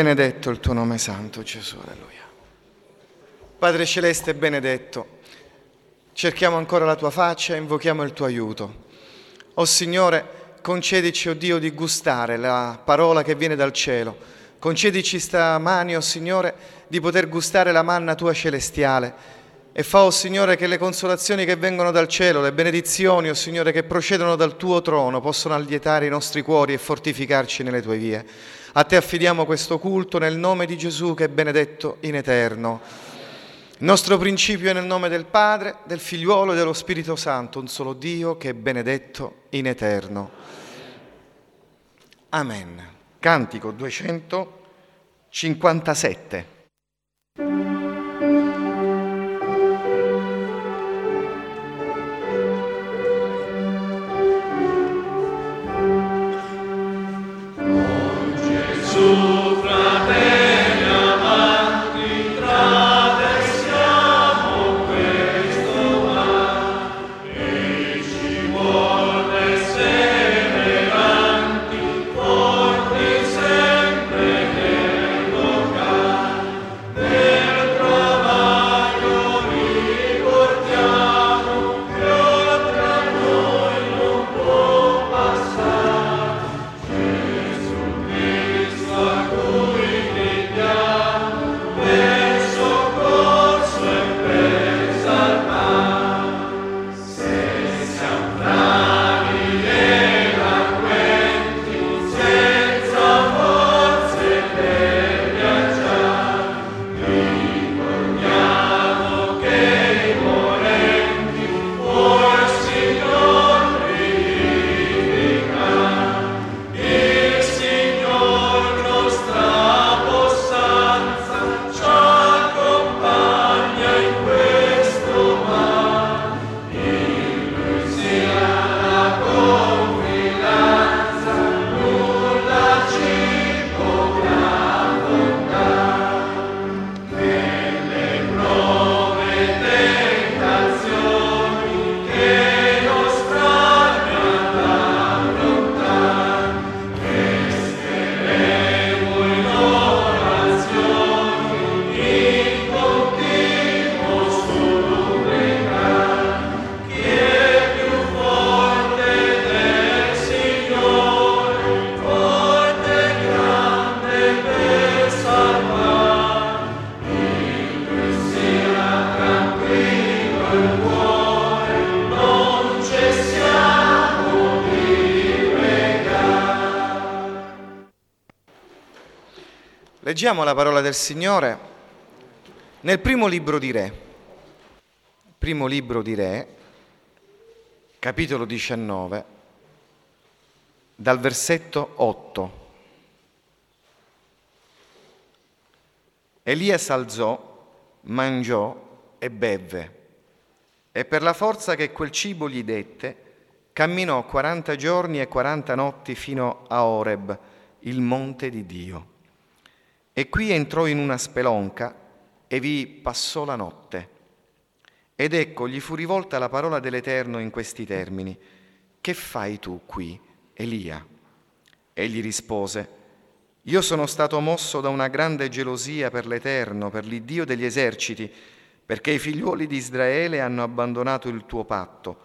Benedetto il tuo nome santo, Gesù, alleluia. Padre Celeste, benedetto, cerchiamo ancora la tua faccia e invochiamo il tuo aiuto. O Signore, concedici, o Dio, di gustare la parola che viene dal cielo. Concedici stamani, o Signore, di poter gustare la manna tua celestiale. E fa, o Signore, che le consolazioni che vengono dal cielo, le benedizioni, o Signore, che procedono dal tuo trono, possano allietare i nostri cuori e fortificarci nelle tue vie. A te affidiamo questo culto nel nome di Gesù che è benedetto in eterno. Il nostro principio è nel nome del Padre, del Figliuolo e dello Spirito Santo, un solo Dio che è benedetto in eterno. Amen. Cantico 257. Leggiamo la parola del Signore nel primo libro di Re, primo libro di Re, capitolo 19, dal versetto 8. Elia s'alzò, mangiò e bevve, e per la forza che quel cibo gli dette, camminò 40 giorni e 40 notti fino a Oreb, il monte di Dio. E qui entrò in una spelonca e vi passò la notte. Ed ecco, gli fu rivolta la parola dell'Eterno in questi termini. Che fai tu qui, Elia? Egli rispose, Io sono stato mosso da una grande gelosia per l'Eterno, per l'Iddio degli eserciti, perché i figliuoli di Israele hanno abbandonato il tuo patto,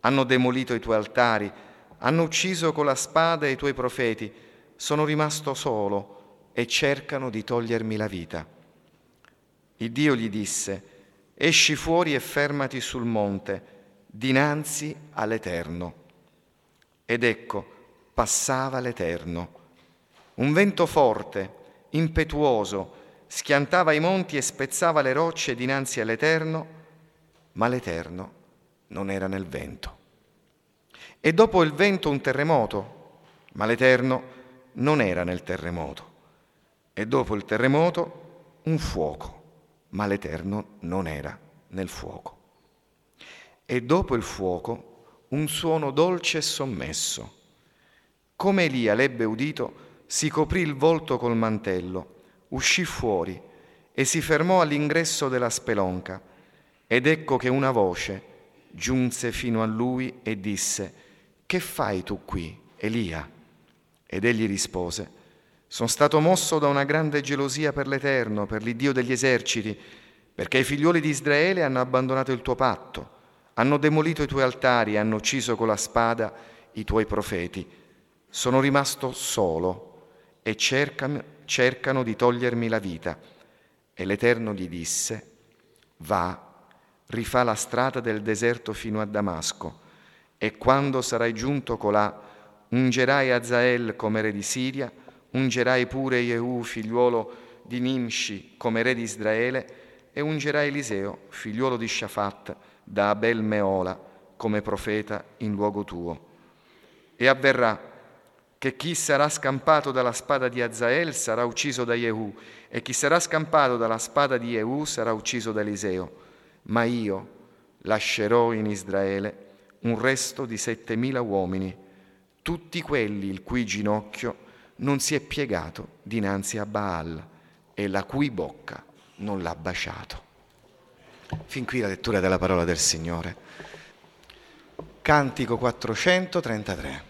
hanno demolito i tuoi altari, hanno ucciso con la spada i tuoi profeti. Sono rimasto solo e cercano di togliermi la vita. Il Dio gli disse, esci fuori e fermati sul monte, dinanzi all'Eterno. Ed ecco, passava l'Eterno. Un vento forte, impetuoso, schiantava i monti e spezzava le rocce dinanzi all'Eterno, ma l'Eterno non era nel vento. E dopo il vento un terremoto, ma l'Eterno non era nel terremoto. E dopo il terremoto un fuoco, ma l'Eterno non era nel fuoco. E dopo il fuoco un suono dolce e sommesso. Come Elia l'ebbe udito, si coprì il volto col mantello, uscì fuori e si fermò all'ingresso della spelonca. Ed ecco che una voce giunse fino a lui e disse, Che fai tu qui, Elia? Ed egli rispose, Sono stato mosso da una grande gelosia per l'Eterno, per l'Iddio degli eserciti, perché i figlioli di Israele hanno abbandonato il tuo patto, hanno demolito i tuoi altari, hanno ucciso con la spada i tuoi profeti. Sono rimasto solo e cercano, cercano di togliermi la vita. E l'Eterno gli disse, va, rifà la strada del deserto fino a Damasco, e quando sarai giunto colà, ungerai Azael come re di Siria, ungerai pure Jehu, figliuolo di Nimshi, come re di Israele, e ungerai Eliseo, figliuolo di Shafat, da Abel Meola, come profeta in luogo tuo. E avverrà che chi sarà scampato dalla spada di Azael sarà ucciso da Jehu e chi sarà scampato dalla spada di Jehu sarà ucciso da Eliseo. Ma io lascerò in Israele un resto di settemila uomini, tutti quelli il cui ginocchio non si è piegato dinanzi a Baal e la cui bocca non l'ha baciato. Fin qui la lettura della parola del Signore. Cantico 433.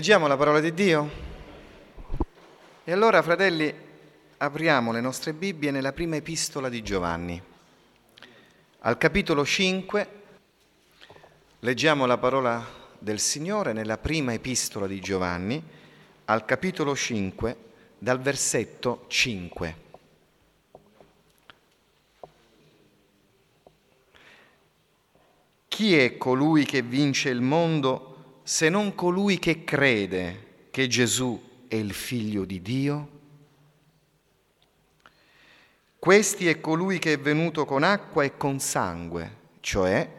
Leggiamo la parola di Dio? E allora, fratelli, apriamo le nostre Bibbie nella prima epistola di Giovanni. Al capitolo 5 leggiamo la parola del Signore nella prima epistola di Giovanni, al capitolo 5, dal versetto 5. Chi è colui che vince il mondo se non colui che crede che Gesù è il figlio di Dio? Questi è colui che è venuto con acqua e con sangue, cioè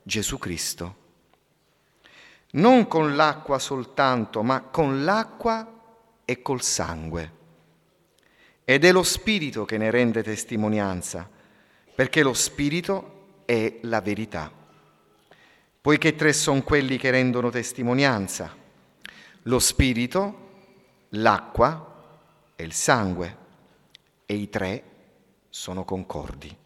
Gesù Cristo. Non con l'acqua soltanto, ma con l'acqua e col sangue. Ed è lo Spirito che ne rende testimonianza, perché lo Spirito è la verità poiché tre sono quelli che rendono testimonianza, lo spirito, l'acqua e il sangue, e i tre sono concordi.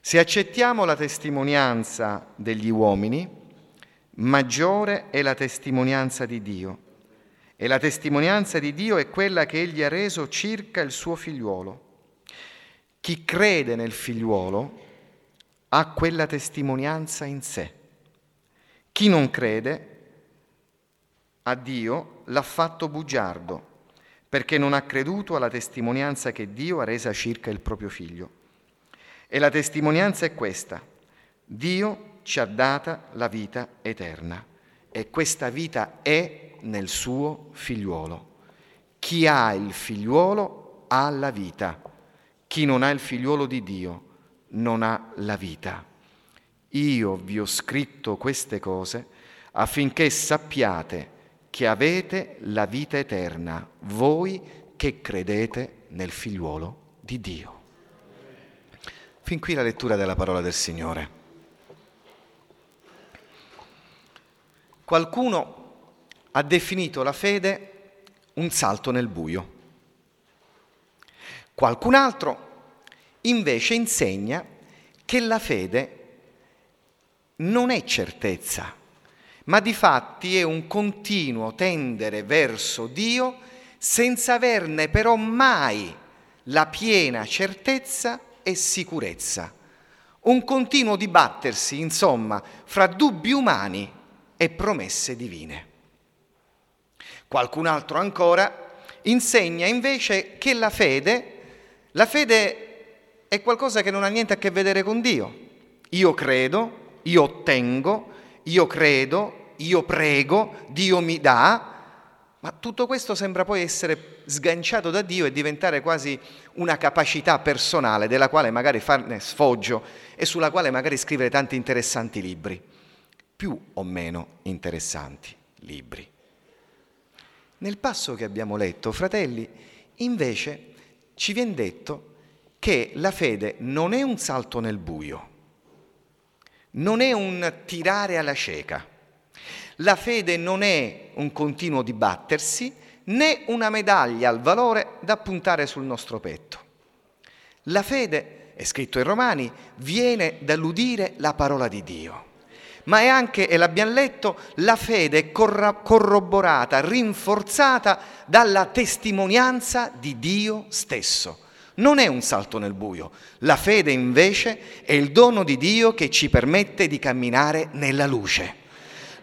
Se accettiamo la testimonianza degli uomini, maggiore è la testimonianza di Dio. E la testimonianza di Dio è quella che Egli ha reso circa il suo figliuolo. Chi crede nel figliuolo ha quella testimonianza in sé. Chi non crede a Dio l'ha fatto bugiardo, perché non ha creduto alla testimonianza che Dio ha resa circa il proprio figlio. E la testimonianza è questa. Dio ci ha data la vita eterna e questa vita è nel suo figliuolo. Chi ha il figliuolo ha la vita. Chi non ha il figliuolo di Dio non ha la vita. Io vi ho scritto queste cose affinché sappiate che avete la vita eterna, voi che credete nel figliuolo di Dio. Fin qui la lettura della parola del Signore. Qualcuno ha definito la fede un salto nel buio. Qualcun altro invece insegna che la fede non è certezza, ma di fatti è un continuo tendere verso Dio senza averne però mai la piena certezza e sicurezza. Un continuo dibattersi, insomma, fra dubbi umani e promesse divine. Qualcun altro ancora insegna invece che la fede, la fede è qualcosa che non ha niente a che vedere con Dio. Io credo, io ottengo, io credo, io prego, Dio mi dà, ma tutto questo sembra poi essere sganciato da Dio e diventare quasi una capacità personale della quale magari farne sfoggio e sulla quale magari scrivere tanti interessanti libri, più o meno interessanti libri. Nel passo che abbiamo letto, fratelli, invece ci viene detto che la fede non è un salto nel buio, non è un tirare alla cieca. La fede non è un continuo dibattersi né una medaglia al valore da puntare sul nostro petto. La fede, è scritto in Romani, viene dall'udire la parola di Dio. Ma è anche, e l'abbiamo letto, la fede corroborata, rinforzata dalla testimonianza di Dio stesso non è un salto nel buio. La fede invece è il dono di Dio che ci permette di camminare nella luce.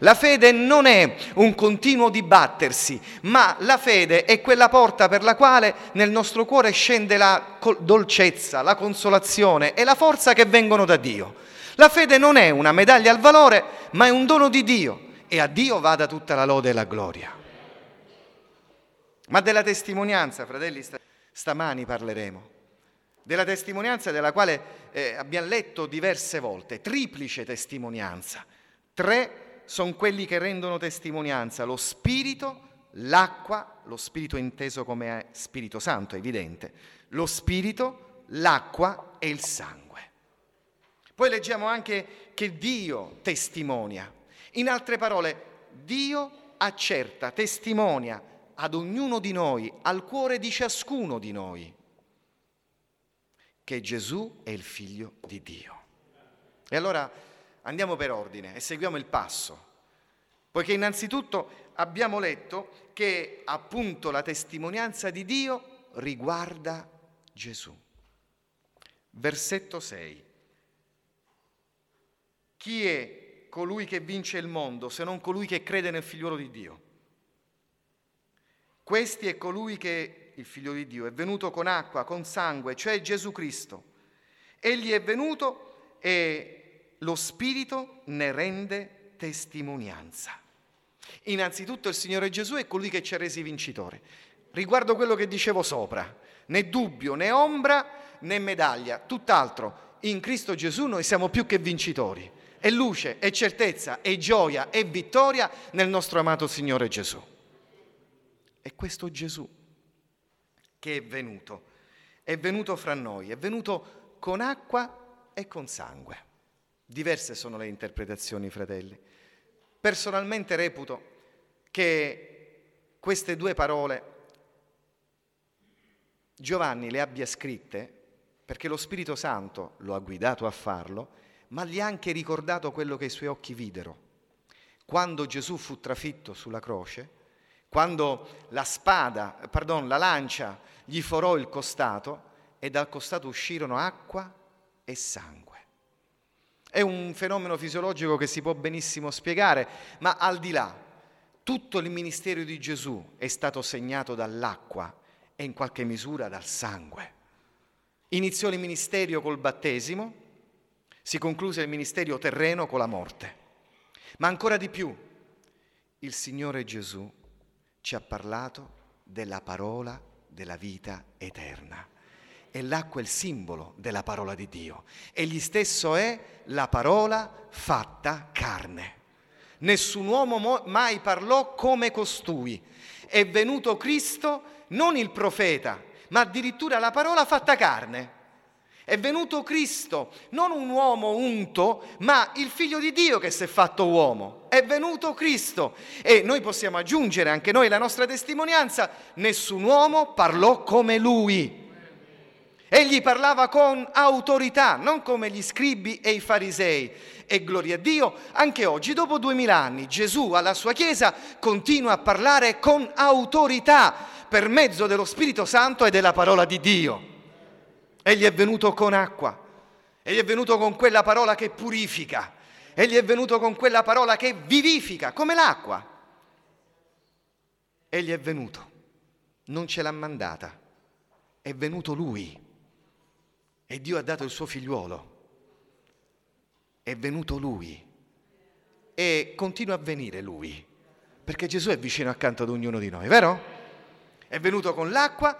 La fede non è un continuo dibattersi, ma la fede è quella porta per la quale nel nostro cuore scende la dolcezza, la consolazione e la forza che vengono da Dio. La fede non è una medaglia al valore, ma è un dono di Dio e a Dio vada tutta la lode e la gloria. Ma della testimonianza, fratelli, Stamani parleremo della testimonianza della quale eh, abbiamo letto diverse volte, triplice testimonianza. Tre sono quelli che rendono testimonianza, lo Spirito, l'acqua, lo Spirito inteso come Spirito Santo, è evidente, lo Spirito, l'acqua e il sangue. Poi leggiamo anche che Dio testimonia. In altre parole, Dio accerta, testimonia ad ognuno di noi, al cuore di ciascuno di noi, che Gesù è il figlio di Dio. E allora andiamo per ordine e seguiamo il passo. Poiché innanzitutto abbiamo letto che appunto la testimonianza di Dio riguarda Gesù. Versetto 6. Chi è colui che vince il mondo se non colui che crede nel figliuolo di Dio? Questi è colui che, il figlio di Dio, è venuto con acqua, con sangue, cioè Gesù Cristo. Egli è venuto e lo Spirito ne rende testimonianza. Innanzitutto il Signore Gesù è colui che ci ha resi vincitori. Riguardo quello che dicevo sopra, né dubbio, né ombra, né medaglia, tutt'altro. In Cristo Gesù noi siamo più che vincitori. È luce, è certezza, è gioia, è vittoria nel nostro amato Signore Gesù. È questo Gesù che è venuto, è venuto fra noi, è venuto con acqua e con sangue. Diverse sono le interpretazioni, fratelli. Personalmente reputo che queste due parole Giovanni le abbia scritte perché lo Spirito Santo lo ha guidato a farlo, ma gli ha anche ricordato quello che i suoi occhi videro. Quando Gesù fu trafitto sulla croce, quando la spada, pardon, la lancia gli forò il costato e dal costato uscirono acqua e sangue. È un fenomeno fisiologico che si può benissimo spiegare, ma al di là, tutto il ministero di Gesù è stato segnato dall'acqua e in qualche misura dal sangue. Iniziò il ministero col battesimo, si concluse il ministero terreno con la morte. Ma ancora di più, il Signore Gesù ci ha parlato della parola della vita eterna. E l'acqua è il simbolo della parola di Dio. Egli stesso è la parola fatta carne. Nessun uomo mai parlò come costui. È venuto Cristo non il profeta, ma addirittura la parola fatta carne. È venuto Cristo, non un uomo unto, ma il figlio di Dio che si è fatto uomo. È venuto Cristo. E noi possiamo aggiungere anche noi la nostra testimonianza, nessun uomo parlò come lui. Egli parlava con autorità, non come gli scribi e i farisei. E gloria a Dio, anche oggi, dopo duemila anni, Gesù alla sua Chiesa continua a parlare con autorità per mezzo dello Spirito Santo e della parola di Dio. Egli è venuto con acqua, egli è venuto con quella parola che purifica, egli è venuto con quella parola che vivifica, come l'acqua. Egli è venuto, non ce l'ha mandata, è venuto lui e Dio ha dato il suo figliuolo. È venuto lui e continua a venire lui, perché Gesù è vicino accanto ad ognuno di noi, vero? È venuto con l'acqua,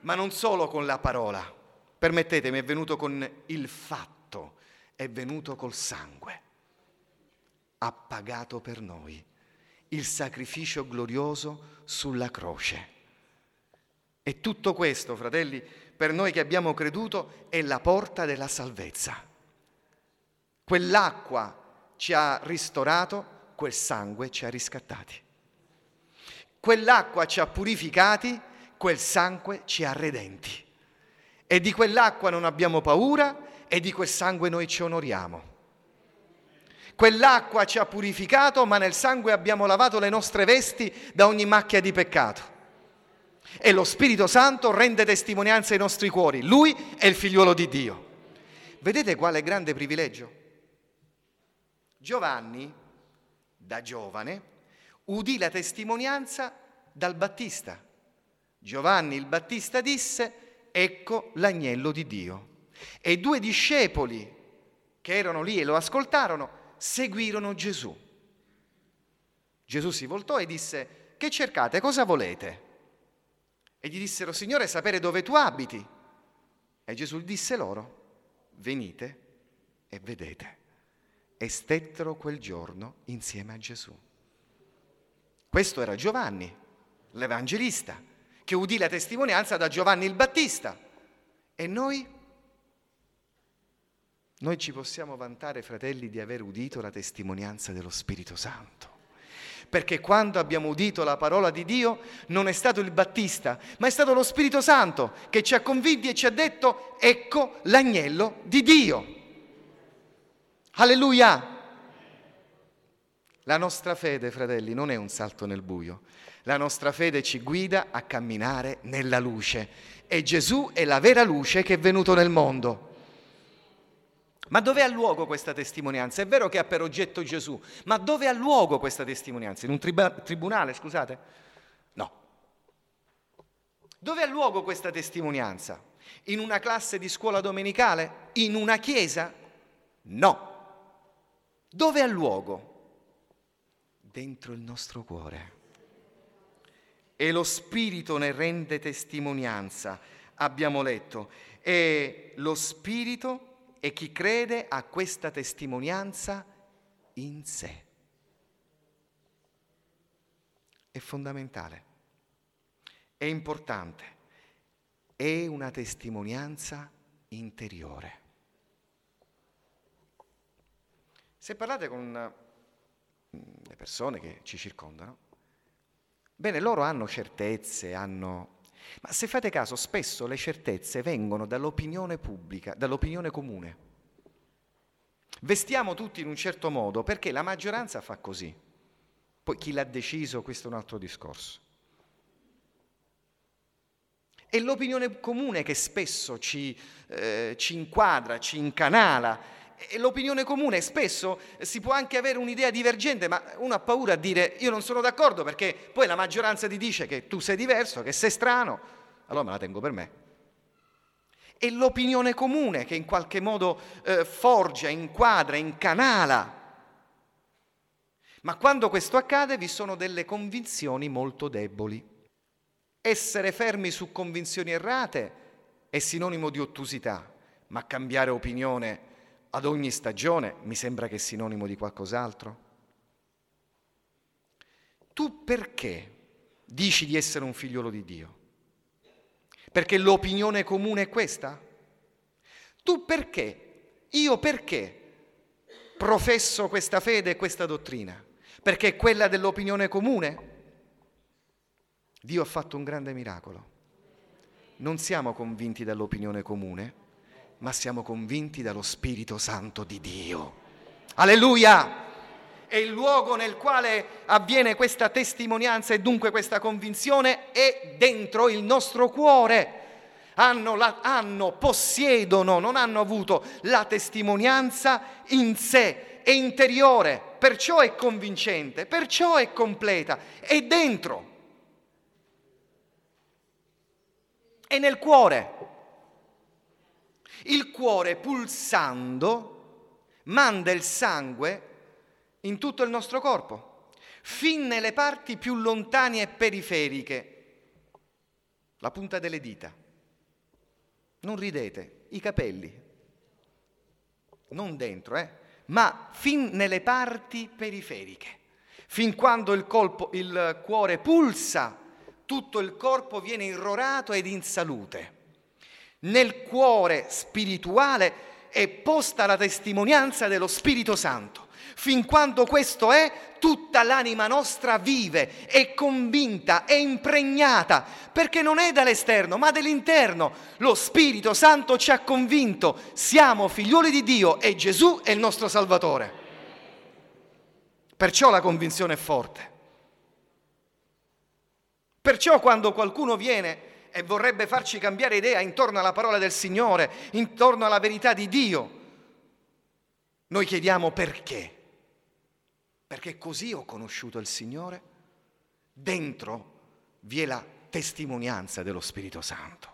ma non solo con la parola. Permettetemi, è venuto con il fatto, è venuto col sangue. Ha pagato per noi il sacrificio glorioso sulla croce. E tutto questo, fratelli, per noi che abbiamo creduto, è la porta della salvezza. Quell'acqua ci ha ristorato, quel sangue ci ha riscattati. Quell'acqua ci ha purificati, quel sangue ci ha redenti. E di quell'acqua non abbiamo paura e di quel sangue noi ci onoriamo. Quell'acqua ci ha purificato, ma nel sangue abbiamo lavato le nostre vesti da ogni macchia di peccato. E lo Spirito Santo rende testimonianza ai nostri cuori. Lui è il figliuolo di Dio. Vedete quale grande privilegio? Giovanni, da giovane, udì la testimonianza dal Battista. Giovanni il Battista disse, ecco l'agnello di Dio. E due discepoli che erano lì e lo ascoltarono, seguirono Gesù. Gesù si voltò e disse, che cercate, cosa volete? E gli dissero, Signore, sapere dove tu abiti. E Gesù disse loro, venite e vedete. E stettero quel giorno insieme a Gesù. Questo era Giovanni, l'Evangelista, che udì la testimonianza da Giovanni il Battista. E noi? Noi ci possiamo vantare, fratelli, di aver udito la testimonianza dello Spirito Santo. Perché quando abbiamo udito la parola di Dio non è stato il Battista, ma è stato lo Spirito Santo che ci ha convinti e ci ha detto, ecco l'agnello di Dio. Alleluia! La nostra fede, fratelli, non è un salto nel buio. La nostra fede ci guida a camminare nella luce. E Gesù è la vera luce che è venuto nel mondo. Ma dove ha luogo questa testimonianza? È vero che ha per oggetto Gesù, ma dove ha luogo questa testimonianza? In un triba- tribunale, scusate? No. Dove ha luogo questa testimonianza? In una classe di scuola domenicale? In una chiesa? No. Dove ha luogo? Dentro il nostro cuore. E lo Spirito ne rende testimonianza, abbiamo letto. E lo Spirito è chi crede a questa testimonianza in sé. È fondamentale, è importante, è una testimonianza interiore. Se parlate con mm, le persone che ci circondano, bene, loro hanno certezze, hanno... Ma se fate caso, spesso le certezze vengono dall'opinione pubblica, dall'opinione comune. Vestiamo tutti in un certo modo perché la maggioranza fa così. Poi chi l'ha deciso, questo è un altro discorso. È l'opinione comune che spesso ci, eh, ci inquadra, ci incanala l'opinione comune spesso si può anche avere un'idea divergente, ma uno ha paura a dire io non sono d'accordo perché poi la maggioranza ti dice che tu sei diverso, che sei strano, allora me la tengo per me. È l'opinione comune che in qualche modo eh, forgia, inquadra, incanala. Ma quando questo accade vi sono delle convinzioni molto deboli. Essere fermi su convinzioni errate è sinonimo di ottusità, ma cambiare opinione ad ogni stagione mi sembra che è sinonimo di qualcos'altro. Tu perché dici di essere un figliolo di Dio? Perché l'opinione comune è questa? Tu perché? Io perché professo questa fede e questa dottrina? Perché è quella dell'opinione comune? Dio ha fatto un grande miracolo. Non siamo convinti dall'opinione comune, ma siamo convinti dallo Spirito Santo di Dio. Alleluia! E il luogo nel quale avviene questa testimonianza e dunque questa convinzione è dentro il nostro cuore. Hanno, la, hanno, possiedono, non hanno avuto la testimonianza in sé, è interiore, perciò è convincente, perciò è completa, è dentro, è nel cuore. Il cuore pulsando manda il sangue in tutto il nostro corpo, fin nelle parti più lontane e periferiche, la punta delle dita. Non ridete, i capelli, non dentro, eh, ma fin nelle parti periferiche. Fin quando il, colpo, il cuore pulsa, tutto il corpo viene irrorato ed in salute nel cuore spirituale è posta la testimonianza dello Spirito Santo. Fin quando questo è, tutta l'anima nostra vive, è convinta, è impregnata, perché non è dall'esterno, ma dall'interno. Lo Spirito Santo ci ha convinto, siamo figlioli di Dio e Gesù è il nostro Salvatore. Perciò la convinzione è forte. Perciò quando qualcuno viene e vorrebbe farci cambiare idea intorno alla parola del Signore, intorno alla verità di Dio. Noi chiediamo perché. Perché così ho conosciuto il Signore. Dentro vi è la testimonianza dello Spirito Santo.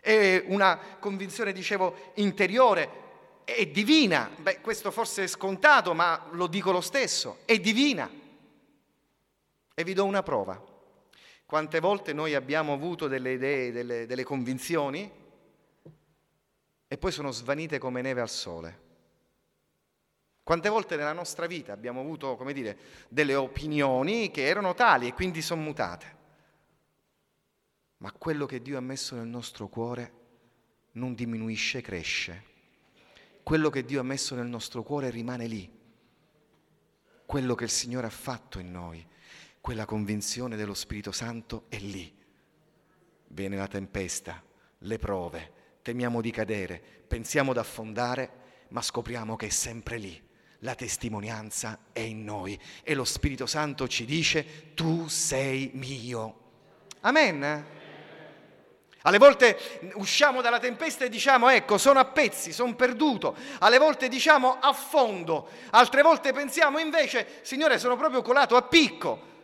È una convinzione, dicevo, interiore, è divina. Beh, questo forse è scontato, ma lo dico lo stesso, è divina. E vi do una prova. Quante volte noi abbiamo avuto delle idee, delle, delle convinzioni e poi sono svanite come neve al sole. Quante volte nella nostra vita abbiamo avuto, come dire, delle opinioni che erano tali e quindi sono mutate. Ma quello che Dio ha messo nel nostro cuore non diminuisce, cresce. Quello che Dio ha messo nel nostro cuore rimane lì. Quello che il Signore ha fatto in noi quella convinzione dello Spirito Santo è lì. Viene la tempesta, le prove, temiamo di cadere, pensiamo di affondare, ma scopriamo che è sempre lì. la testimonianza è in noi e lo Spirito Santo ci dice tu sei mio. Amen. Alle volte usciamo dalla tempesta e diciamo ecco sono a pezzi, sono perduto, alle volte diciamo affondo, altre volte pensiamo invece Signore sono proprio colato a picco.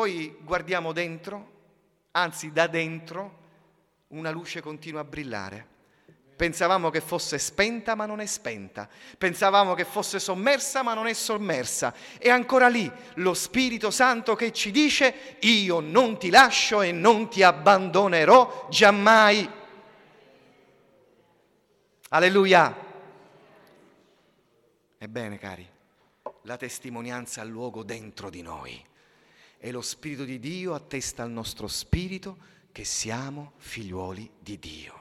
Poi guardiamo dentro, anzi da dentro, una luce continua a brillare. Pensavamo che fosse spenta ma non è spenta, pensavamo che fosse sommersa ma non è sommersa. E ancora lì lo Spirito Santo che ci dice io non ti lascio e non ti abbandonerò giammai. Alleluia. Ebbene cari, la testimonianza ha luogo dentro di noi e lo Spirito di Dio attesta al nostro spirito che siamo figliuoli di Dio.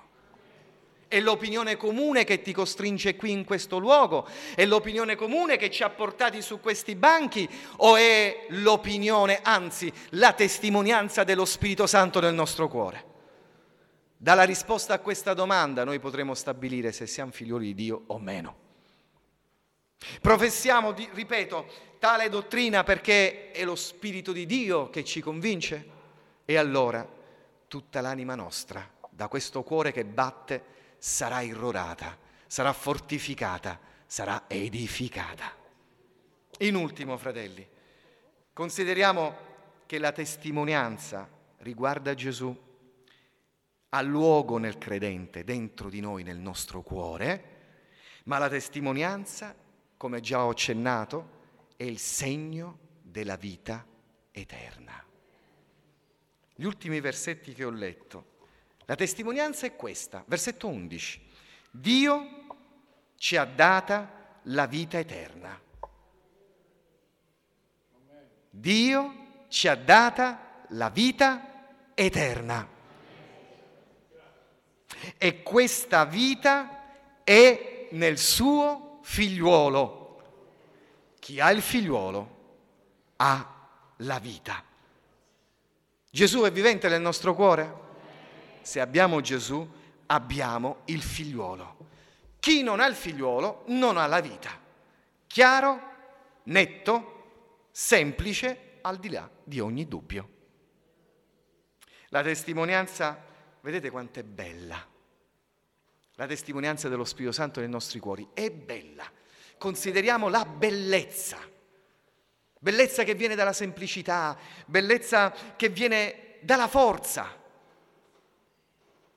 È l'opinione comune che ti costringe qui in questo luogo? È l'opinione comune che ci ha portati su questi banchi? O è l'opinione, anzi la testimonianza dello Spirito Santo nel nostro cuore? Dalla risposta a questa domanda noi potremo stabilire se siamo figlioli di Dio o meno. Professiamo, ripeto, tale dottrina perché è lo Spirito di Dio che ci convince? E allora tutta l'anima nostra, da questo cuore che batte, sarà irrorata, sarà fortificata, sarà edificata. In ultimo, fratelli, consideriamo che la testimonianza riguarda Gesù, ha luogo nel credente, dentro di noi, nel nostro cuore, ma la testimonianza, come già ho accennato, è il segno della vita eterna. Gli ultimi versetti che ho letto la testimonianza è questa, versetto 11. Dio ci ha data la vita eterna. Dio ci ha data la vita eterna. E questa vita è nel suo figliuolo. Chi ha il figliuolo ha la vita. Gesù è vivente nel nostro cuore? se abbiamo Gesù, abbiamo il figliuolo. Chi non ha il figliuolo non ha la vita. Chiaro, netto, semplice, al di là di ogni dubbio. La testimonianza, vedete quanto è bella. La testimonianza dello Spirito Santo nei nostri cuori è bella. Consideriamo la bellezza. Bellezza che viene dalla semplicità, bellezza che viene dalla forza,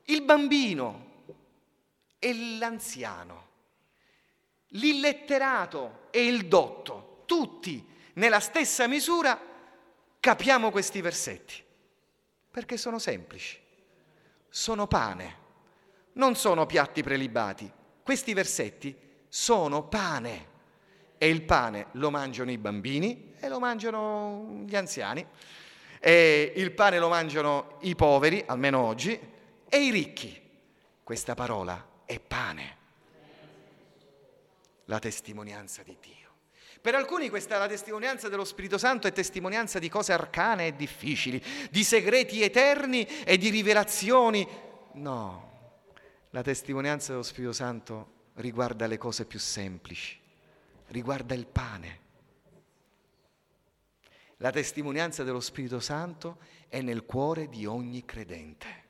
il bambino e l'anziano, l'illetterato e il dotto, tutti nella stessa misura capiamo questi versetti, perché sono semplici, sono pane, non sono piatti prelibati. Questi versetti sono pane e il pane lo mangiano i bambini e lo mangiano gli anziani, e il pane lo mangiano i poveri, almeno oggi, e i ricchi. Questa parola è pane, la testimonianza di Dio. Per alcuni questa la testimonianza dello Spirito Santo è testimonianza di cose arcane e difficili, di segreti eterni e di rivelazioni. No, la testimonianza dello Spirito Santo riguarda le cose più semplici, riguarda il pane. La testimonianza dello Spirito Santo è nel cuore di ogni credente.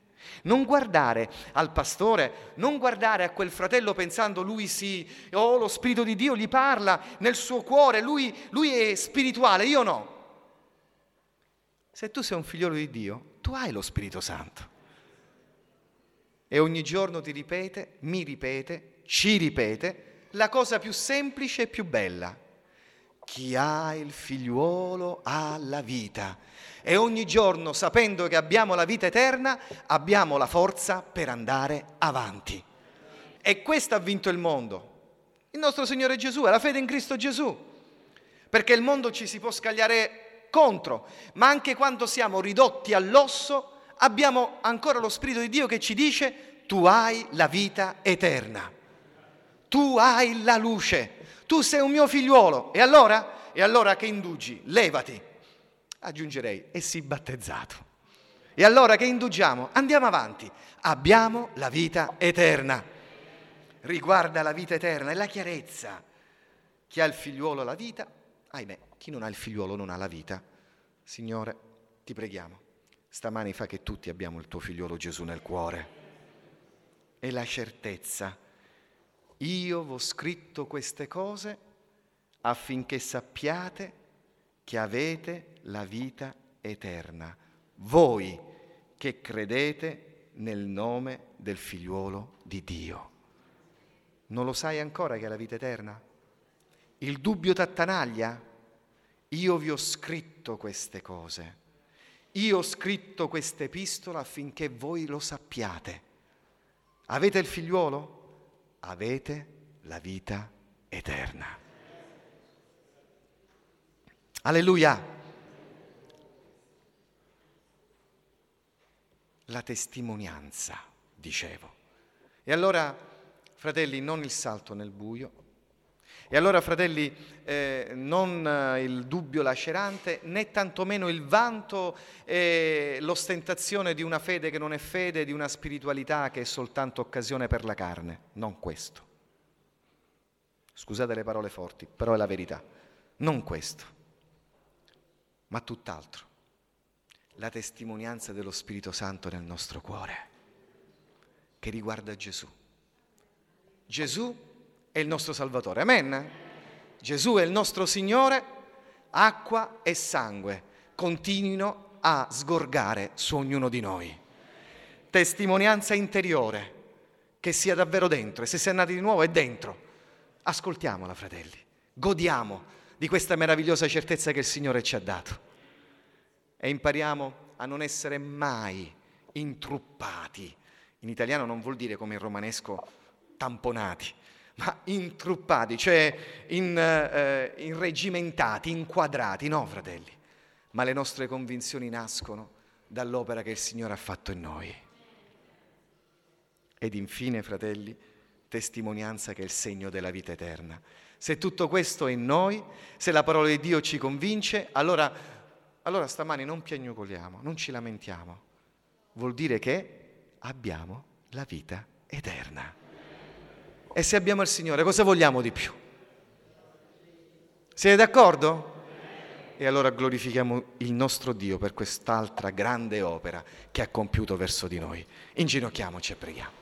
Non guardare al pastore, non guardare a quel fratello pensando lui sì, oh lo Spirito di Dio gli parla nel suo cuore, lui, lui è spirituale, io no. Se tu sei un figliolo di Dio, tu hai lo Spirito Santo. E ogni giorno ti ripete, mi ripete, ci ripete la cosa più semplice e più bella. Chi ha il figliuolo ha la vita e ogni giorno, sapendo che abbiamo la vita eterna, abbiamo la forza per andare avanti. E questo ha vinto il mondo. Il nostro Signore Gesù, è la fede in Cristo Gesù. Perché il mondo ci si può scagliare contro, ma anche quando siamo ridotti all'osso, abbiamo ancora lo Spirito di Dio che ci dice, tu hai la vita eterna, tu hai la luce, tu sei un mio figliuolo. E allora? E allora che indugi? Levati aggiungerei, e si battezzato. E allora che indugiamo? Andiamo avanti. Abbiamo la vita eterna. Riguarda la vita eterna e la chiarezza. chi ha il figliuolo ha la vita, ahimè, chi non ha il figliuolo non ha la vita. Signore, ti preghiamo, stamani fa che tutti abbiamo il tuo figliuolo Gesù nel cuore e la certezza, io vi ho scritto queste cose affinché sappiate che avete la vita eterna, voi che credete nel nome del figliuolo di Dio. Non lo sai ancora che è la vita eterna? Il dubbio t'attanaglia? Io vi ho scritto queste cose. Io ho scritto questa epistola affinché voi lo sappiate. Avete il figliuolo? Avete la vita eterna. Alleluia. La testimonianza, dicevo. E allora, fratelli, non il salto nel buio. E allora, fratelli, eh, non eh, il dubbio lacerante, né tantomeno il vanto e l'ostentazione di una fede che non è fede, di una spiritualità che è soltanto occasione per la carne. Non questo. Scusate le parole forti, però è la verità. Non questo, ma tutt'altro. La testimonianza dello Spirito Santo nel nostro cuore, che riguarda Gesù. Gesù è il nostro Salvatore, amen? Gesù è il nostro Signore, acqua e sangue continuino a sgorgare su ognuno di noi. Testimonianza interiore, che sia davvero dentro, e se sei nati di nuovo è dentro. Ascoltiamola, fratelli, godiamo di questa meravigliosa certezza che il Signore ci ha dato e impariamo a non essere mai intruppati. In italiano non vuol dire come in romanesco tamponati, ma intruppati, cioè in, eh, irregimentati, inquadrati. No, fratelli, ma le nostre convinzioni nascono dall'opera che il Signore ha fatto in noi. Ed infine, fratelli, testimonianza che è il segno della vita eterna. Se tutto questo è in noi, se la parola di Dio ci convince, allora, allora stamani non piagnucoliamo, non ci lamentiamo. Vuol dire che abbiamo la vita eterna. E se abbiamo il Signore, cosa vogliamo di più? Siete d'accordo? E allora glorifichiamo il nostro Dio per quest'altra grande opera che ha compiuto verso di noi. Inginocchiamoci e preghiamo.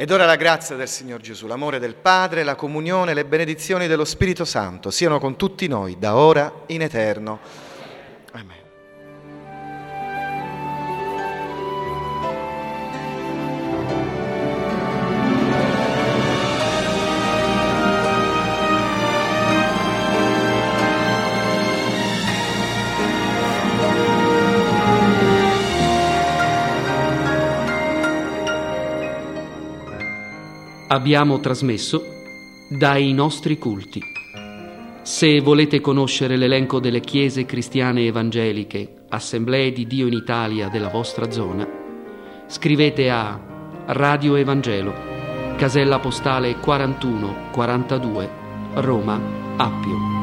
Ed ora la grazia del Signor Gesù, l'amore del Padre, la comunione, le benedizioni dello Spirito Santo siano con tutti noi, da ora in eterno. Amen. Abbiamo trasmesso dai nostri culti. Se volete conoscere l'elenco delle chiese cristiane evangeliche, assemblee di Dio in Italia della vostra zona, scrivete a Radio Evangelo, casella postale 41 42, Roma, Appio.